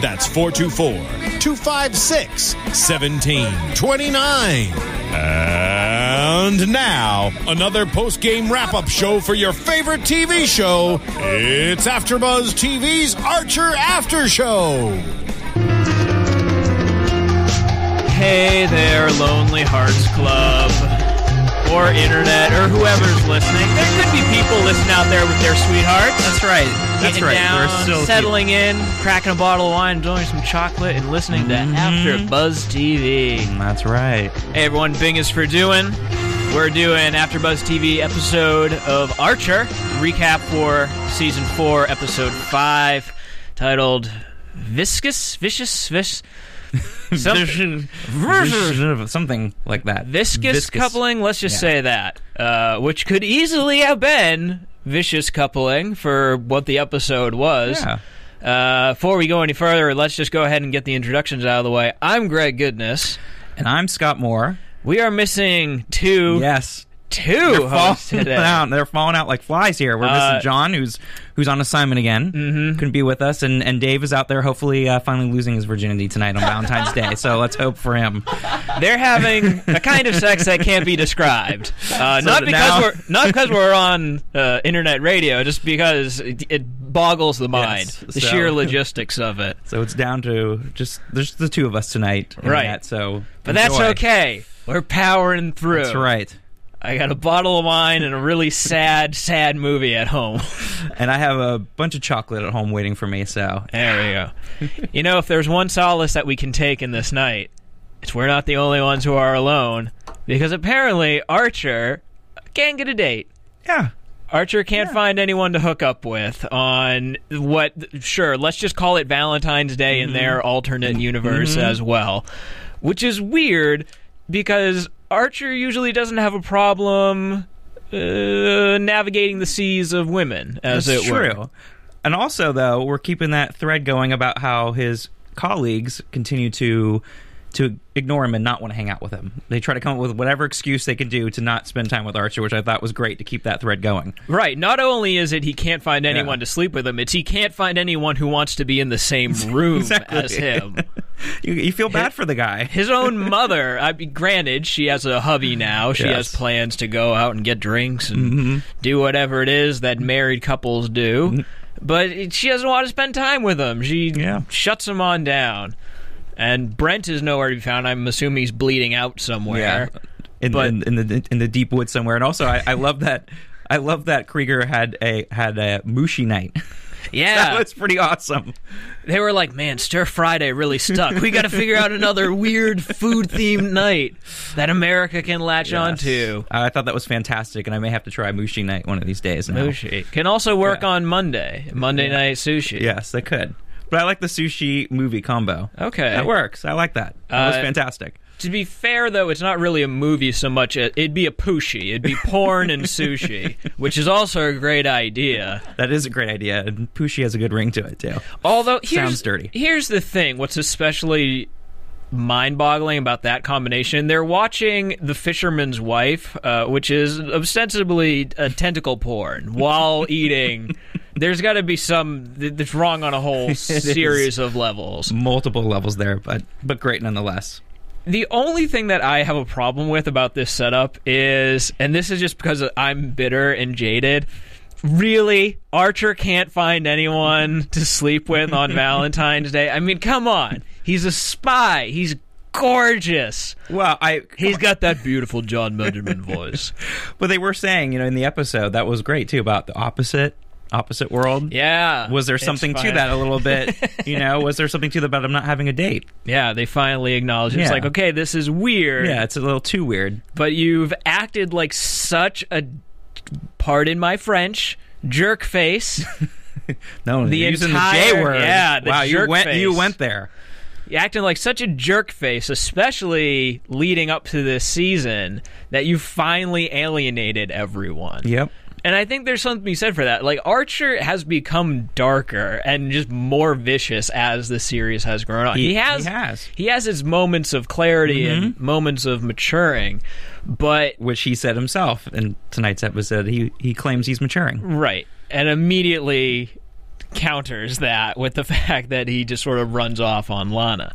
That's 424 256 1729. And now, another post game wrap up show for your favorite TV show. It's AfterBuzz TV's Archer After Show. Hey there, Lonely Hearts Club, or internet, or whoever's listening. There could be people listening out there with their sweethearts. That's right. That's right. down, We're still settling in, cracking a bottle of wine, enjoying some chocolate, and listening to After Buzz TV. That's right. Hey everyone, Bing is for doing. We're doing After Buzz TV episode of Archer recap for season four, episode five, titled "Viscous, Vicious, Vis." Something, Something like that. viscous, coupling. Let's just Yeah. say that, uh, which could easily have been vicious coupling for what the episode was. Yeah. Uh, before we go any further, let's just go ahead and get the introductions out of the way. I'm Greg Goodness. And I'm Scott Moore. We are missing two, Yes. Two They're hosts falling today. out. They're falling out like flies here. We're Uh, missing John, who's who's on assignment again. Mm-hmm. Couldn't be with us, and and Dave is out there, hopefully uh, finally losing his virginity tonight on Valentine's Day. So let's hope for him. They're having a kind of sex that can't be described. Uh, So not because now- we're not because we're on uh, internet radio, just because it, it boggles the mind, Yes, the so- sheer logistics of it. So it's down to just there's the two of us tonight. Right. that, so But that's okay. We're powering through. That's right. I got a bottle of wine and a really sad, sad movie at home. And I have a bunch of chocolate at home waiting for me. So There we go. you know, if there's one solace that we can take in this night, it's we're not the only ones who are alone. Because apparently Archer can't get a date. yeah, Archer can't find anyone to hook up with on what, sure, let's just call it Valentine's Day in mm-hmm. their alternate universe mm-hmm. as well. Which is weird because Archer usually doesn't have a problem uh, navigating the seas of women, as That's it were. true. And also, though, we're keeping that thread going about how his colleagues continue to to ignore him and not want to hang out with him. They try to come up with whatever excuse they can do to not spend time with Archer, which I thought was great to keep that thread going. Right. Not only is it he can't find anyone Yeah. to sleep with him, it's he can't find anyone who wants to be in the same room Exactly. as him. You, you feel bad for the guy. His own mother, I mean, granted, she has a hubby now. She Yes. has plans to go out and get drinks and Mm-hmm. do whatever it is that married couples do. But she doesn't want to spend time with him. She Yeah. shuts him on down. And Brett is nowhere to be found. I'm assuming he's bleeding out somewhere. in, But- in, in the in the deep woods somewhere. And also, I, I love that. I love that Krieger had a had a mushi night. Yeah. that was pretty awesome. They were like, man, Stir Friday really stuck. We got to figure out another weird food themed night that America can latch onto. Uh, I thought that was fantastic, and I may have to try mushi night one of these days. Now. Sushi can also work Yeah. on Monday, Monday night sushi. Yes, they could. But I like the sushi movie combo. Okay. That works. I like that. That was Uh, fantastic. To be fair, though, it's not really a movie so much. It'd be a pushi. It'd be porn and sushi, which is also a great idea. That is a great idea. And Pushi has a good ring to it, too. Although here's, Sounds dirty. Here's the thing: what's especially mind-boggling about that combination? They're watching The Fisherman's Wife, uh, which is ostensibly a tentacle porn, while eating. There's got to be some th- that's wrong on a whole series of levels. Multiple levels there, but but great nonetheless. The only thing that I have a problem with about this setup is, and this is just because I'm bitter and jaded. Really, Archer can't find anyone to sleep with on Valentine's Day. I mean, come on. He's a spy. He's gorgeous. Well, I He's got that beautiful Jon Benjamin voice. but they were saying, you know, in the episode that was great too about the opposite opposite world. Yeah. Was there something to that a little bit? You know, was there something to that about I'm not having a date? Yeah, they finally acknowledge it. It's Yeah. like, okay, this is weird. Yeah, it's a little too weird. but you've acted like such a pardon my french jerk face No, The you're using entire- the J word. yeah, the wow, you jerk went you went there. You're acting like such a jerk face especially leading up to this season that you finally alienated everyone Yep. And i think there's something to be said for that like archer has become darker and just more vicious as the series has grown on He- he has he has. he has his moments of clarity and mm-hmm. moments of maturing but Which he said himself in tonight's episode. He he claims he's maturing. Right. And immediately counters that with the fact that he just sort of runs off on Lana.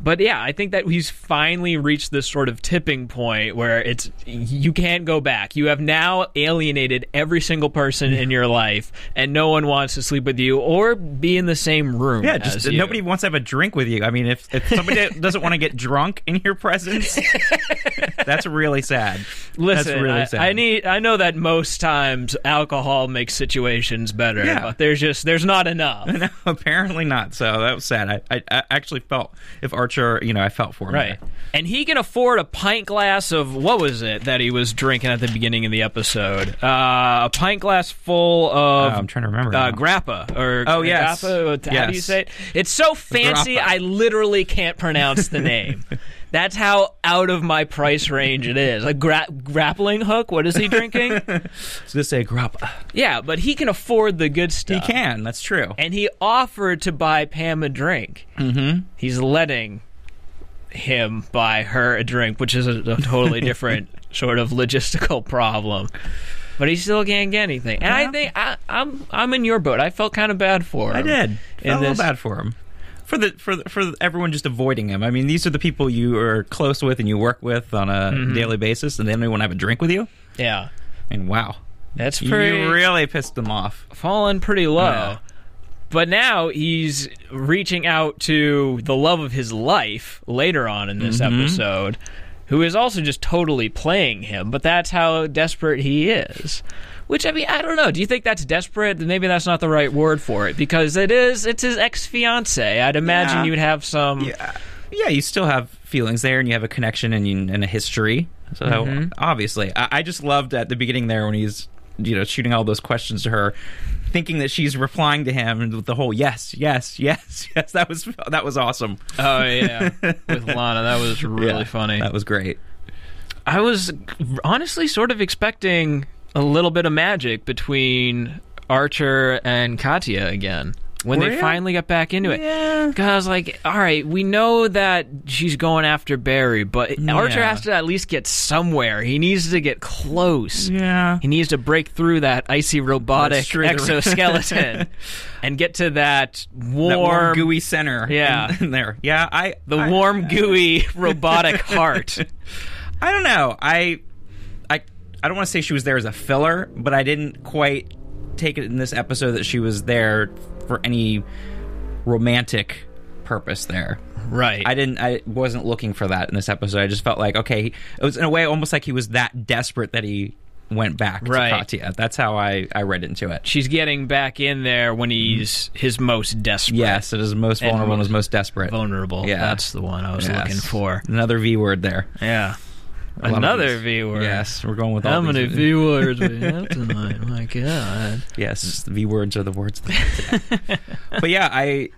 But yeah, I think that he's finally reached this sort of tipping point where it's you can't go back. You have now alienated every single person in your life, and no one wants to sleep with you or be in the same room. Yeah, just nobody wants to have a drink with you. I mean, if, if somebody doesn't want to get drunk in your presence, that's really sad. Listen, that's really I, sad. I need. I know that most times alcohol makes situations better, Yeah. but there's just there's not enough. No, apparently not. So that was sad. I, I, I actually felt if Archer, you know, I felt for him. Right. there. And he can afford a pint glass of what was it that he was drinking at the beginning of the episode? Uh, a pint glass full of Oh, I'm trying to remember. uh, grappa or Oh, yes. grappa, how do you say it? It's so fancy Grappa. I literally can't pronounce the name. That's how out of my price range it is. A gra- grappling hook. What is he drinking? I was gonna say grappa. yeah, but he can afford the good stuff. He stuff. can. That's true. And he offered to buy Pam a drink. Mm-hmm. He's letting him buy her a drink, which is a, a totally different sort of logistical problem. But he still can't get anything. And I Yeah. think I, I'm I'm in your boat. I felt kind of bad for him. I did. Felt a little this- bad for him. For the for the, for everyone just avoiding him. I mean, these are the people you are close with and you work with on a Mm-hmm. daily basis, and they don't even want to have a drink with you. Yeah, And wow, that's pretty you really pissed them off. fallen pretty low. Yeah. But now he's reaching out to the love of his life later on in this Mm-hmm. episode, who is also just totally playing him. But that's how desperate he is. Which I mean, I don't know. Do you think that's desperate? Maybe that's not the right word for it because it is. It's his ex fiance. I'd imagine Yeah. you'd have some. Yeah, yeah, you still have feelings there, and you have a connection and, you, and a history. So Mm-hmm. obviously, I, I just loved at the beginning there when he's you know shooting all those questions to her, thinking that she's replying to him and with the whole yes, yes, yes, yes. That was that was awesome. Oh yeah, with Lana, that was really Yeah, funny. That was great. I was honestly sort of expecting a little bit of magic between Archer and Katya again when Were they ya? finally got back into it. Yeah. Because I was like, all right, we know that she's going after Barry, but Archer has to at least get somewhere. He needs to get close. Yeah. He needs to break through that icy robotic true. exoskeleton and get to that warm, That warm, gooey center. Yeah. in, in there. Yeah, I the I- warm, gooey robotic heart. I don't know. I I don't want to say she was there as a filler, but I didn't quite take it in this episode that she was there for any romantic purpose there. Right. I didn't I wasn't looking for that in this episode. I just felt like okay, it was in a way almost like he was that desperate that he went back Right. to Katya. That's how I I read into it. she's getting back in there when he's his most desperate. Yes, it is most vulnerable and most is most desperate. vulnerable. Yeah. that's the one I was Yes. looking for. Another V word there. Yeah, A lot of another. V word. Yes, we're going with all How many these. V words we have tonight? My God. Yes, the V words are the words. That but yeah, I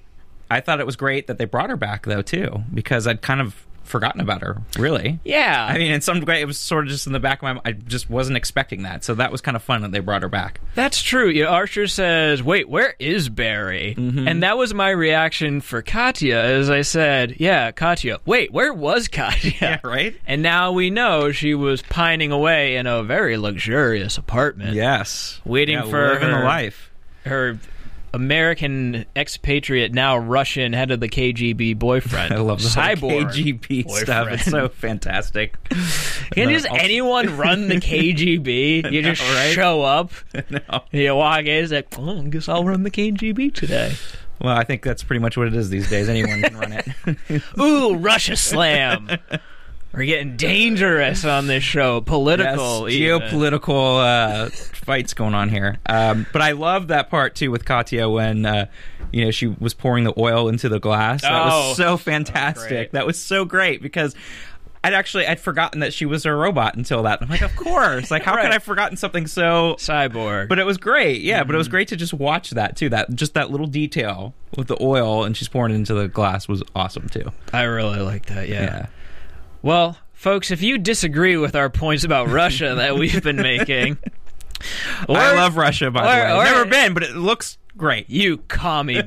I thought it was great that they brought her back though too, because I'd kind of forgotten about her. Really. Yeah, I mean, in some way, it was sort of just in the back of my mind. I just wasn't expecting that, so that was kind of fun that they brought her back. that's true. Yeah, Archer says, "Wait, where is Barry?" Mm-hmm. And that was my reaction for Katya, as I said, "Yeah, Katya. Wait, where was Katya?" right. And now we know she was pining away in a very luxurious apartment. Yes, Waiting Yeah, for living the her- life. her American expatriate, now Russian head of the KGB boyfriend. I love the cyborg KGB stuff. It's so fantastic. Can No, just anyone run the KGB? You just know, right? show up. no. You walk in, it's like, oh, I guess I'll run the KGB today. Well, I think that's pretty much what it is these days. Anyone can run it. Ooh, Russia slam. We're getting dangerous on this show. Political, Yes, geopolitical uh, fights going on here. Um, but I love that part too with Katya when uh, you know she was pouring the oil into the glass. That Oh, was so fantastic. great. that was so great because. I'd actually I'd forgotten that she was a robot until that. I'm like, of course. Like, how could I have forgotten something so Cyborg. But it was great, yeah. But it was Mm-hmm. great to just watch that too. That just that little detail with the oil and she's pouring it into the glass was awesome too. I really like that. Yeah. Yeah, Well, folks, if you disagree with our points about Russia that we've been making, or I love Russia. By or- the way, or- I've never been, but it looks great. you commie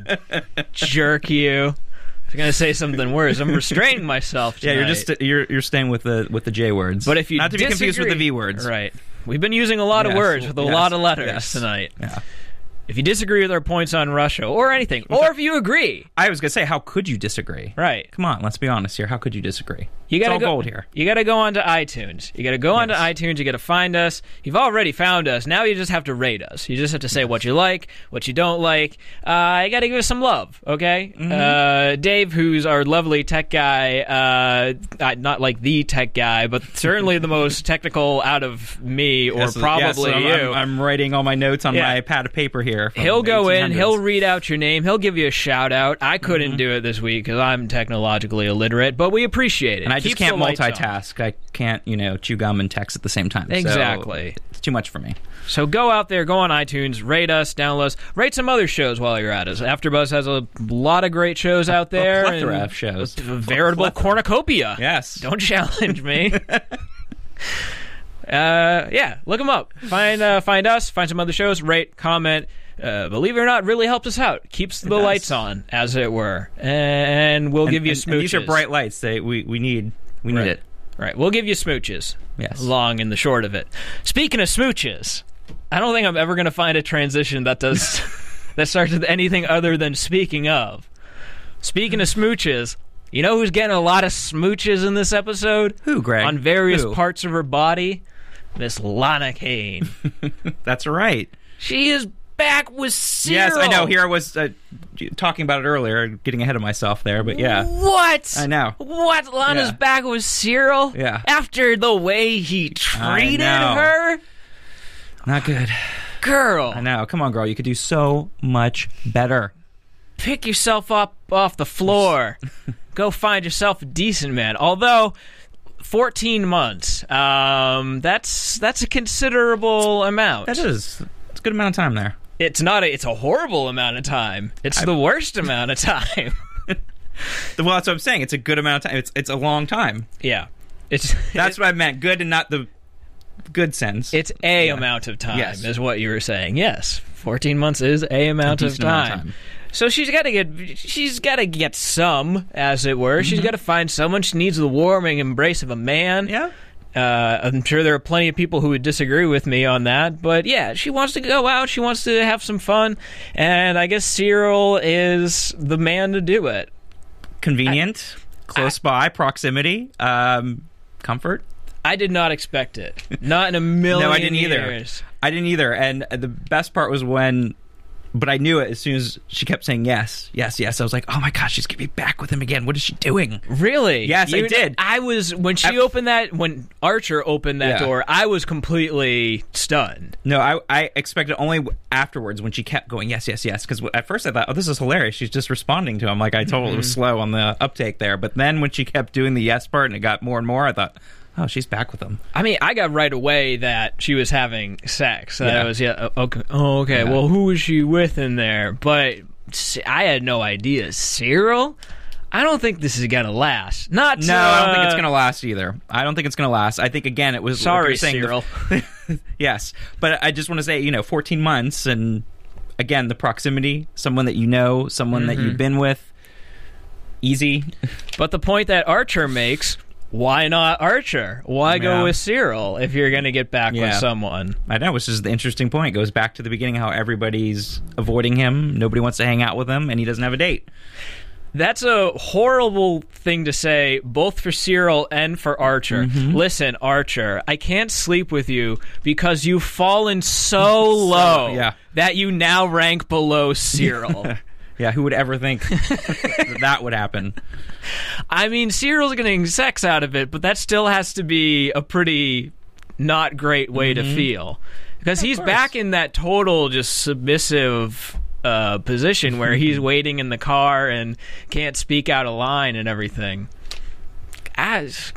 jerk, you. I was gonna say something worse. I'm restraining myself. Yeah, you're just you're you're staying with the with the J words. But if you not to be confused with the V words, right? We've been using a lot of words with a yes, lot of letters yes. tonight. Yeah. If you disagree with our points on Russia or anything, or if you agree, I was gonna say, how could you disagree? right? Come on, let's be honest here. How could you disagree? You gotta all go, gold here. You gotta go onto iTunes. You gotta go onto Yes. iTunes. You gotta find us. You've already found us. Now you just have to rate us. You just have to say what you like, what you don't like. Uh, you gotta give us some love, okay? Mm-hmm. Uh, Dave, who's our lovely tech guy, uh, not like the tech guy, but certainly the most technical out of me or Yes, probably yes, I'm, you. I'm, I'm writing all my notes on Yeah. my pad of paper here. From He'll go in, he'll read out your name, he'll give you a shout out. I couldn't Mm-hmm. do it this week because I'm technologically illiterate, but we appreciate it. and I just can't on. multitask. I can't, you know, chew gum and text at the same time. So Exactly. it's too much for me. So go out there, go on iTunes, rate us, download us, rate some other shows while you're at us. AfterBuzz has a lot of great shows out there. plethora and of shows. a veritable cornucopia. Yes. Don't challenge me. uh, yeah, look them up. Find uh, find us. Find some other shows. Rate, comment. Uh, believe it or not, really helps us out. Keeps the lights on, as it were, and we'll And- give you and- smooches. and these are bright lights. They we we need we need Right. it. Right, we'll give you smooches. Yes. Long and the short of it. Speaking of smooches, I don't think I'm ever going to find a transition that does that starts with anything other than speaking of. Speaking of smooches, you know who's getting a lot of smooches in this episode? Who, Greg? On various Who? parts of her body? Miss Lana Kane. That's right. she is back was Cyril. Yes, I know. Here I was uh, talking about it earlier, getting ahead of myself there, but yeah. What? I know. What? Lana's Yeah. back was Cyril? Yeah. After the way he treated her? Not good. Girl. I know. Come on, girl. You could do so much better. pick yourself up off the floor. Go find yourself a decent man. Although, fourteen months. Um, that's that's a considerable amount. That is. It's a good amount of time there. It's not. A, it's a horrible amount of time. It's the worst amount of time. Well, that's what I'm saying. It's a good amount of time. It's it's a long time. yeah. It's That's what I meant. Good and not the good sense. it's a amount of time Yes. is what you were saying. Yes, fourteen months is a amount, of, time. amount of time. So she's got to get she's got to get some, as it were. Mm-hmm. She's got to find someone. She needs the warming embrace of a man. yeah. Uh, I'm sure there are plenty of people who would disagree with me on that, but yeah, she wants to go out. She wants to have some fun, and I guess Cyril is the man to do it. Convenient, close by, proximity, um, comfort. I did not expect it. Not in a million No, I didn't either. I didn't either. And the best part was when, but I knew it as soon as she kept saying yes, yes, yes. I was like, oh my gosh, she's gonna be back with him again. What is she doing? Really? Yes, I did. I was when she I- opened that when Archer opened that Yeah. door. I was completely stunned. No, I, I expected only afterwards when she kept going yes, yes, yes. Because at first I thought, oh, this is hilarious. She's just responding to him. Like I told, it was mm-hmm. slow on the uptake there. But then when she kept doing the yes part and it got more and more, I thought, oh, she's back with him. I mean, I got right away that she was having sex. That Yeah. I was yeah. Okay. Oh, okay. Yeah. Well, who was she with in there? But I had no idea. Cyril. I don't think this is gonna last. Not No, I don't think it's uh, gonna last either. I don't think it's gonna last. I think again, it was Sorry, were saying, the- Cyril. yes, but I just want to say, you know, 14 months, and again, the proximity, someone that you know, someone that Mm-hmm. you've been with, easy. But the point that Archer makes, why not Archer? Why go Yeah. with Cyril if you're going to get back with someone? I know, which is the interesting point. It goes back to the beginning how everybody's avoiding him, nobody wants to hang out with him, and he doesn't have a date. That's a horrible thing to say, both for Cyril and for Archer. Mm-hmm. Listen, Archer, I can't sleep with you because you've fallen so low yeah. that you now rank below Cyril. Yeah, who would ever think that, that would happen? I mean, Cyril's getting sex out of it, but that still has to be a pretty not great way to feel because he's back in that total just submissive uh, position where he's waiting in the car and can't speak out a line and everything. As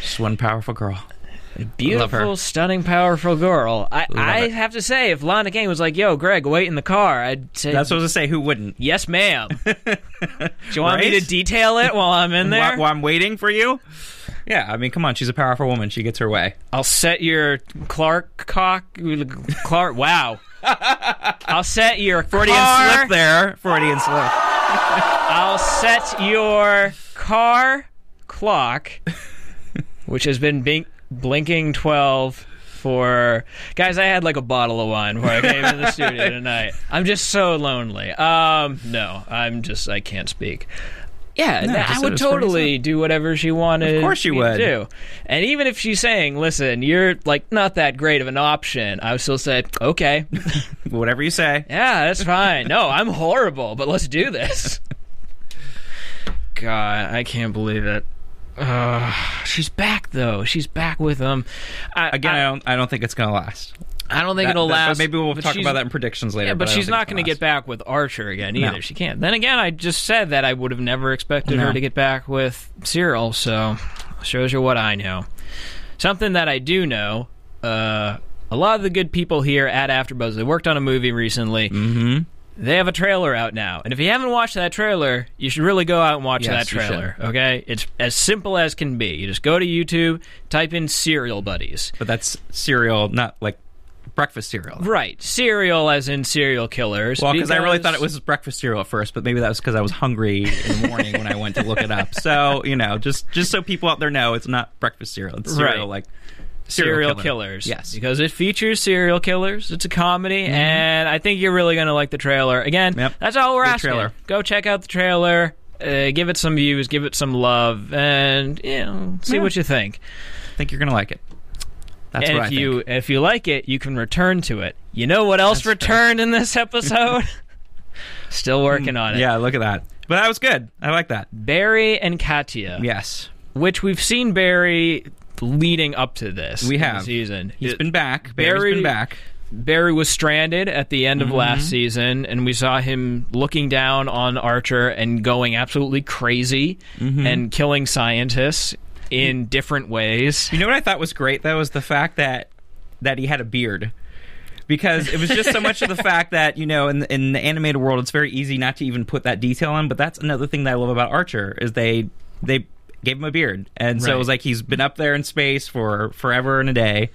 Just one powerful girl. Beautiful, stunning, powerful girl. I, I it. have to say, if Lana Kane was like, "Yo, Greg, wait in the car," I'd say, That's what I was gonna say. Who wouldn't? "Yes, ma'am." Do you want me to detail it while I'm in there? While, while I'm waiting for you. Yeah, I mean, come on. She's a powerful woman. She gets her way. I'll set your Clark cock Clark. Wow. I'll set your Freudian car. slip there. Freudian slip. I'll set your car clock, which has been bink- blinking twelve for guys. I had like a bottle of wine before I came into the studio tonight. I'm just so lonely. Um, no, I'm just I can't speak. Yeah, No, I would it was pretty totally do whatever she wanted. Of course you would. do. And even if she's saying, "Listen, you're like not that great of an option," I would still say, "Okay, Whatever you say. yeah, that's fine. No, I'm horrible, but let's do this." God, I can't believe it. Uh, she's back though. She's back with them. I, Again, I, I, don't. I don't think it's gonna last. I don't think That- it'll that- last. maybe we'll talk about that in predictions later. Yeah, but, don't she's not going to gonna get back with Archer again either. No. She can't. Then again, I just said that I would have never expected No. her to get back with Cyril. So shows you what I know. Something that I do know. Uh, a lot of the good people here at AfterBuzz, they worked on a movie recently. Mm-hmm. They have a trailer out now, and if you haven't watched that trailer, you should really go out and watch Yes, that trailer. Okay, it's as simple as can be. You just go to YouTube, type in "Serial Buddies." But that's cereal, not like breakfast cereal. Right, Cereal as in serial killers. Well, because I really thought it was breakfast cereal at first, but maybe that was because I was hungry in the morning when I went to look it up. So you know, just just so people out there know, it's not breakfast cereal. It's cereal Right. like serial killer. killers. Yes. because it features serial killers. It's a comedy, and I think you're really going to like the trailer. Again, Mm-hmm. Yep. that's all we're Good asking. trailer. Go check out the trailer. Uh, give it some views, give it some love, and you know, see Yeah. what you think. I think you're gonna like it. That's and what if I you think. if you like it, you can return to it. You know what else That's returned in this episode? Still working on it. Yeah, look at that. But that was good. I like that. Barry and Katya, Yes, which we've seen Barry leading up to this. We have. season. he's It- been back. Barry's Barry- been back. Barry was stranded at the end of last mm-hmm. season, and we saw him looking down on Archer and going absolutely crazy mm-hmm. and killing scientists in different ways. You know what I thought was great? That was the fact that that he had a beard. Because it was just so much of the fact that you know in the, in the animated world it's very easy not to even put that detail in. But that's another thing that I love about Archer is they they gave him a beard, and so Right. it was like he's been up there in space for forever and a day,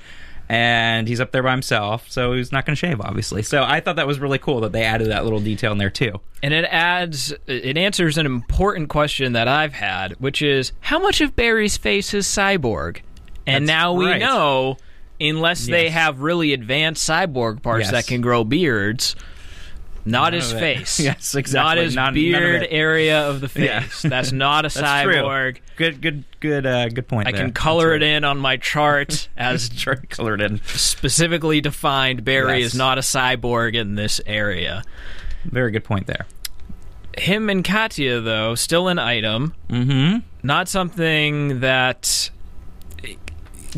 and he's up there by himself, so he's not going to shave, obviously. So I thought that was really cool that they added that little detail in there too. And it adds, it answers an important question that I've had, which is how much of Barry's face is cyborg? And That's now we right. know, unless they have really advanced cyborg parts Yes. that can grow beards, not None his face. Yes, exactly. Not his None- none beard it. area of the Yeah. face. That's not a That's cyborg. true. Good, good, good, uh, good point. I there. can color That's it in on my chart as right. Sure, colored in. specifically defined. Barry Yes. is not a cyborg in this area. Very good point there. Him and Katya, though, still an item. Mm-hmm. not something that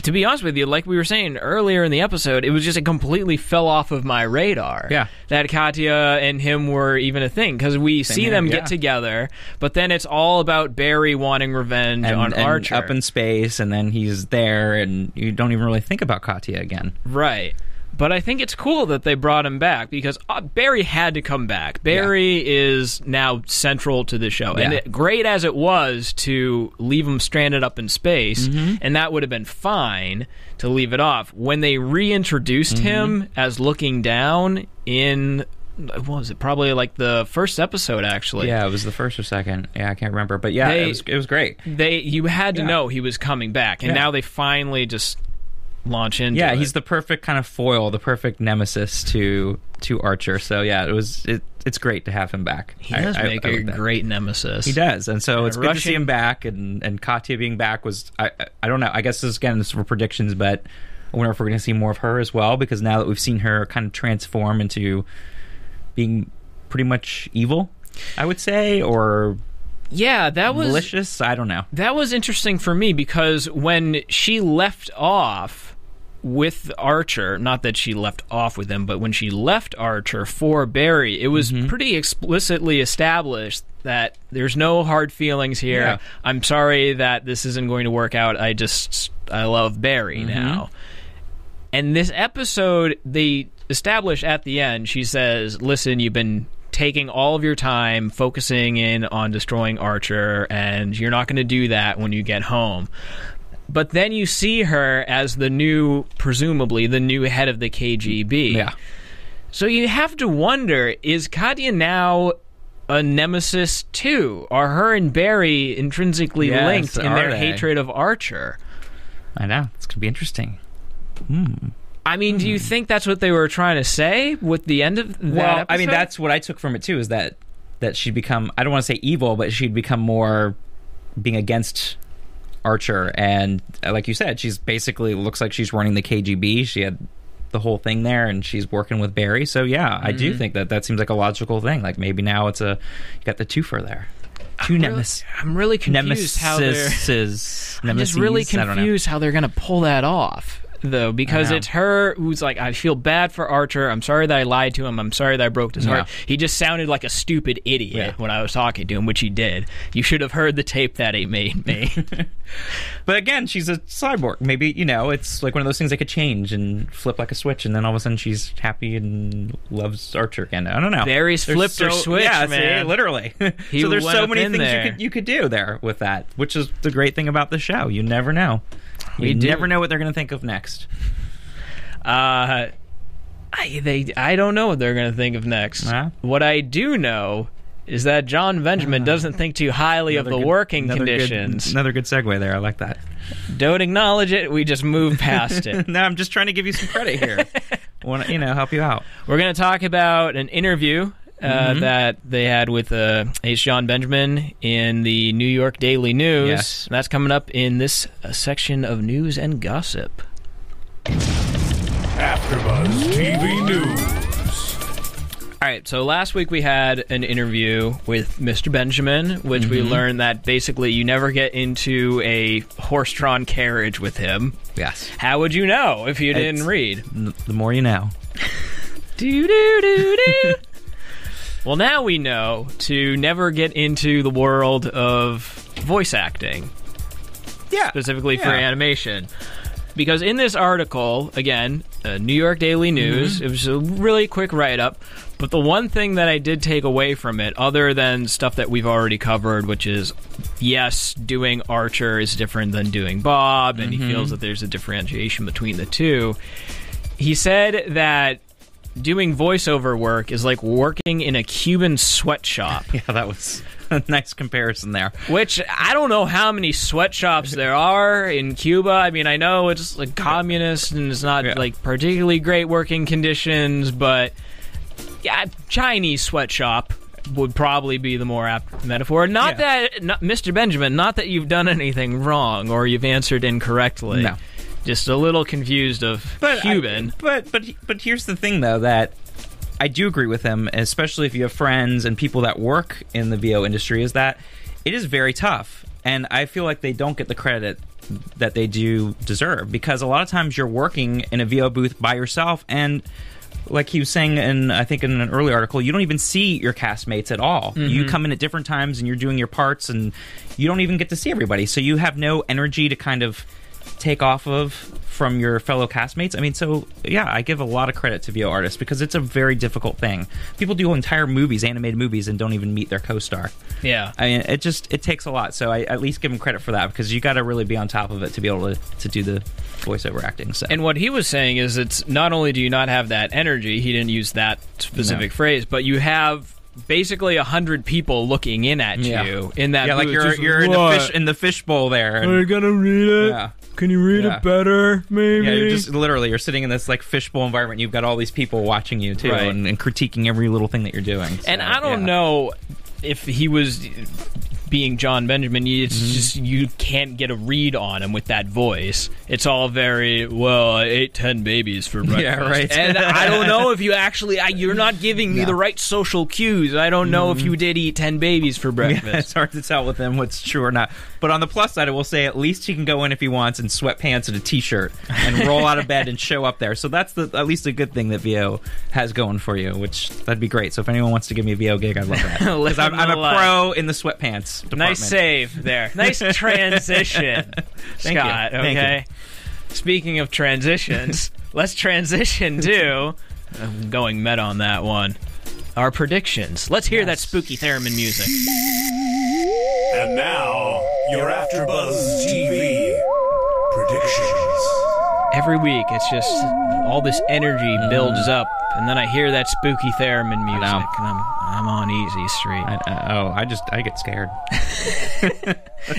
to be honest with you like we were saying earlier in the episode it was just it completely fell off of my radar Yeah. that katya and him were even a thing because we see here, them yeah. get together but then it's all about barry wanting revenge and, on and archer up in space, and then he's there, and you don't even really think about Katya again. Right. But I think it's cool that they brought him back because uh, Barry had to come back. Barry is now central to the show. And it, great as it was to leave him stranded up in space, Mm-hmm. and that would have been fine to leave it off. When they reintroduced Mm-hmm. him as looking down in. What was it? Probably like the first episode, actually. Yeah, it was the first or second. Yeah, I can't remember, but yeah, They- it was it was great. They, you had to Yeah. know he was coming back, and Yeah. now they finally just launch into Yeah, it. he's the perfect kind of foil, the perfect nemesis to to Archer. So yeah, it was it, it's great to have him back. He I- does I- make I a that. great nemesis. He does, and so it's good to see him back, and and Katya being back was I I- I don't know. I guess this again this is for predictions, but I wonder if we're going to see more of her as well because now that we've seen her kind of transform into being pretty much evil I would say, or Yeah, that was malicious. I don't know. that was interesting for me because when she left off with Archer, not that she left off with him, but when she left Archer for Barry, it was Mm-hmm. pretty explicitly established that there's no hard feelings here. Yeah. I'm sorry that this isn't going to work out. I just I love Barry Mm-hmm. now. And this episode, they establish at the end, she says, Listen, you've been taking all of your time focusing in on destroying Archer, and you're not going to do that when you get home. But then you see her as the new, presumably, the new head of the KGB. Yeah. So you have to wonder is Katya now a nemesis too? Are her and Barry intrinsically Yes, linked in their they? hatred of Archer? I know it's gonna be interesting. Hmm. I mean, do you think that's what they were trying to say with the end of that Hmm. Well, I mean, that's what I took from it too. Is that that she'd become I don't want to say evil, but she'd become more being against Archer, and uh, like you said, she's basically looks like she's running the KGB. She had the whole thing there, and she's working with Barry. So yeah, I Mm-hmm. do think that that seems like a logical thing. Like maybe now it's a you got the twofer there, two Really- nemesis. I'm really confused how they're. Nemesis. I'm just really nemeses? I don't know. confused how they're going to pull that off, though, because it's her who's like, I feel bad for Archer. I'm sorry that I lied to him. I'm sorry that I broke his Yeah. heart. He just sounded like a stupid idiot Yeah. when I was talking to him, which he did. You should have heard the tape that he made me. But again, she's a cyborg. Maybe you know, it's like one of those things that could change and flip like a switch, and then all of a sudden she's happy and loves Archer again. I don't know. Barry's There's flipped her so- switch, yeah, see, man. literally. So there's so many things there. you could you could do there with that, which is the great thing about the show. You never know. We You never know what they're going to think of next. Uh, I they I don't know what they're going to think of next. Yeah. What I do know is that Jon Benjamin doesn't think too highly of the good- working another good- conditions. another good segue there. I like that. Don't acknowledge it. We just move past it. no, I'm just trying to give you some credit here. Want to, you know, help you out. We're going to talk about an interview uh, Mm-hmm. that they had with uh, H. Jon Benjamin in the New York Daily News. Yes. That's coming up in this uh, section of news and gossip. AfterBuzz TV News. All right, so last week we had an interview with Mr. Benjamin, which we Mm-hmm. learned that basically you never get into a horse-drawn carriage with him. Yes. How would you know if you didn't It's- read? N- The more you know. Do do do do. Well, now we know to never get into the world of voice acting, Yeah. specifically for animation. Because in this article, again, uh, New York Daily News, it was a really quick write up. But the one thing that I did take away from it, other than stuff that we've already covered, which is yes, doing Archer is different than doing Bob, and he feels that there's a differentiation between the two. He said that doing voiceover work is like working in a Cuban sweatshop. Yeah, that was a nice comparison there. Which I don't know how many sweatshops there are in Cuba. I mean, I know it's like communist and it's not Yeah. like particularly great working conditions, but yeah, Chinese sweatshop would probably be the more apt metaphor. Not Yeah. that, not, Mr. Benjamin, not that you've done anything wrong or you've answered incorrectly. No. Just a little confused of But I- Cuban. but but but here's the thing though that I do agree with him, especially if you have friends and people that work in the VO industry, is that it is very tough, and I feel like they don't get the credit that they do deserve because a lot of times you're working in a VO booth by yourself and. Like he was saying in, I think in an early article, you don't even see your castmates at all. Mm-hmm. You come in at different times and you're doing your parts, and you don't even get to see everybody. So you have no energy to kind of take off of from your fellow castmates. I mean, so yeah, I give a lot of credit to VO artists because it's a very difficult thing. People do entire movies, animated movies, and don't even meet their co-star. yeah. I mean, it just it takes a lot. So I at least give them credit for that because you got to really be on top of it to be able to, to do the voiceover acting. So And what he was saying is it's not only do you not have that energy, he didn't use that specific No. phrase, but you have basically a hundred people looking in at Yeah. you in that yeah, like you're you're in the fish in the fishbowl there. and- Are you gonna read it? Yeah. Can you read Yeah. it better, maybe? yeah, you're just literally you're sitting in this like fishbowl environment. You've got all these people watching you too, Right. and, and critiquing every little thing that you're doing. and I don't yeah. know if he was being Jon Benjamin, you- it's Mm-hmm. just you can't get a read on him with that voice. It's all very well. I ate ten babies for breakfast. Yeah, right. and I don't know if you actually. I, you're not giving me the right social cues. I don't know if you did eat ten babies for breakfast. Mm-hmm. Yeah, it's hard to tell with him what's true or not. But on the plus side, I will say at least he can go in if he wants in sweatpants and a t-shirt and roll out of bed and show up there. So that's the at least a good thing that VO has going for you, which that'd be great. So if anyone wants to give me a VO gig, I'd love that. Because I'm, I'm a life. pro in the sweatpants. Department. Nice save there. Nice transition, Thank you. Scott. Thank Okay. Speaking of transitions, let's transition to. I'm going meta on that one. Our predictions. Let's hear that spooky theremin music. And now, your AfterBuzz TV predictions. Every week, it's just all this energy builds up, and then I hear that spooky theremin music, know. and I'm I'm on easy street. I, uh, oh, I just I get scared.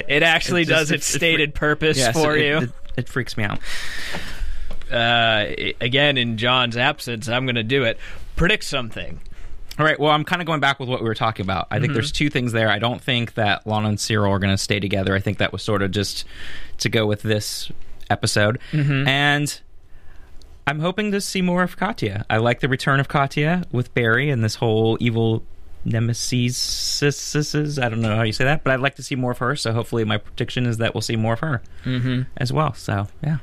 it actually It just- does it- its it stated purpose Yes, for it, you. It, it freaks me out. uh, again, in John's absence, I'm going to do it. Predict something. All right. Well, I'm kind of going back with what we were talking about. I think mm-hmm. there's two things there. I don't think that Lana and Cyril are going to stay together. I think that was sort of just to go with this episode. Mm-hmm. And I'm hoping to see more of Katya. I like the return of Katya with Barry and this whole evil nemesis. I don't know how you say that, but I'd like to see more of her. So hopefully, my prediction is that we'll see more of her mm-hmm. as well. So yeah.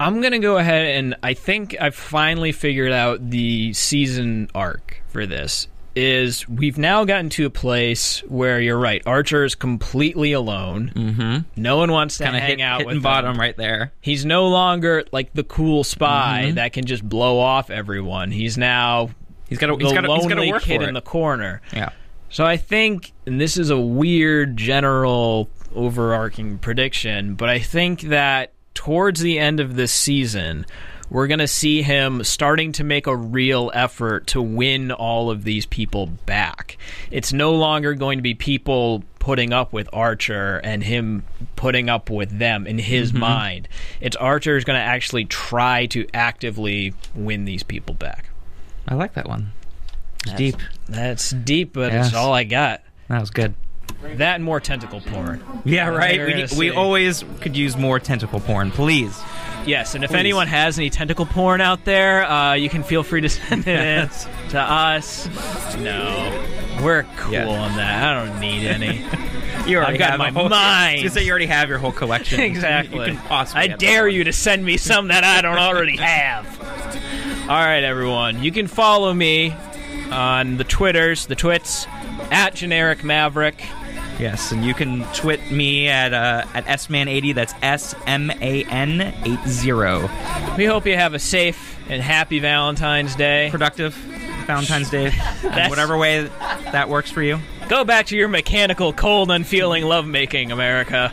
I'm going to go ahead and I think I've finally figured out the season arc for this. Is we've now gotten to a place where you're right. Archer is completely alone. Mm-hmm. No one wants to Kind of hang hit, out with bottom him. right there. He's no longer like the cool spy Mm-hmm. that can just blow off everyone. He's now He's got the He's got to. He's got to lonely work kid in the corner. yeah. So I think, and this is a weird general overarching prediction, but I think that towards the end of this season, we're going to see him starting to make a real effort to win all of these people back. It's no longer going to be people putting up with Archer and him putting up with them in his mm-hmm. mind. It's Archer is going to actually try to actively win these people back. I like that one. It's deep. That's deep, but Yes. it's all I got. That was good. That and more tentacle porn. Yeah, right. We, need- we always could use more tentacle porn, please. Yes, and if Please. anyone has any tentacle porn out there, uh, you can feel free to send it to us. No, we're cool Yeah. on that. I don't need any. You already got have my whole, mind. You say you already have your whole collection. exactly. You can possibly I dare you to send me some that I don't already have. All right, everyone. You can follow me on the Twitters, the twits, at generic maverick. Yes, and you can twit me at uh, at sman80. That's S M A N eight zero. We hope you have a safe and happy Valentine's Day. Productive Valentine's Day, in whatever way that works for you. Go back to your mechanical, cold, unfeeling lovemaking, America.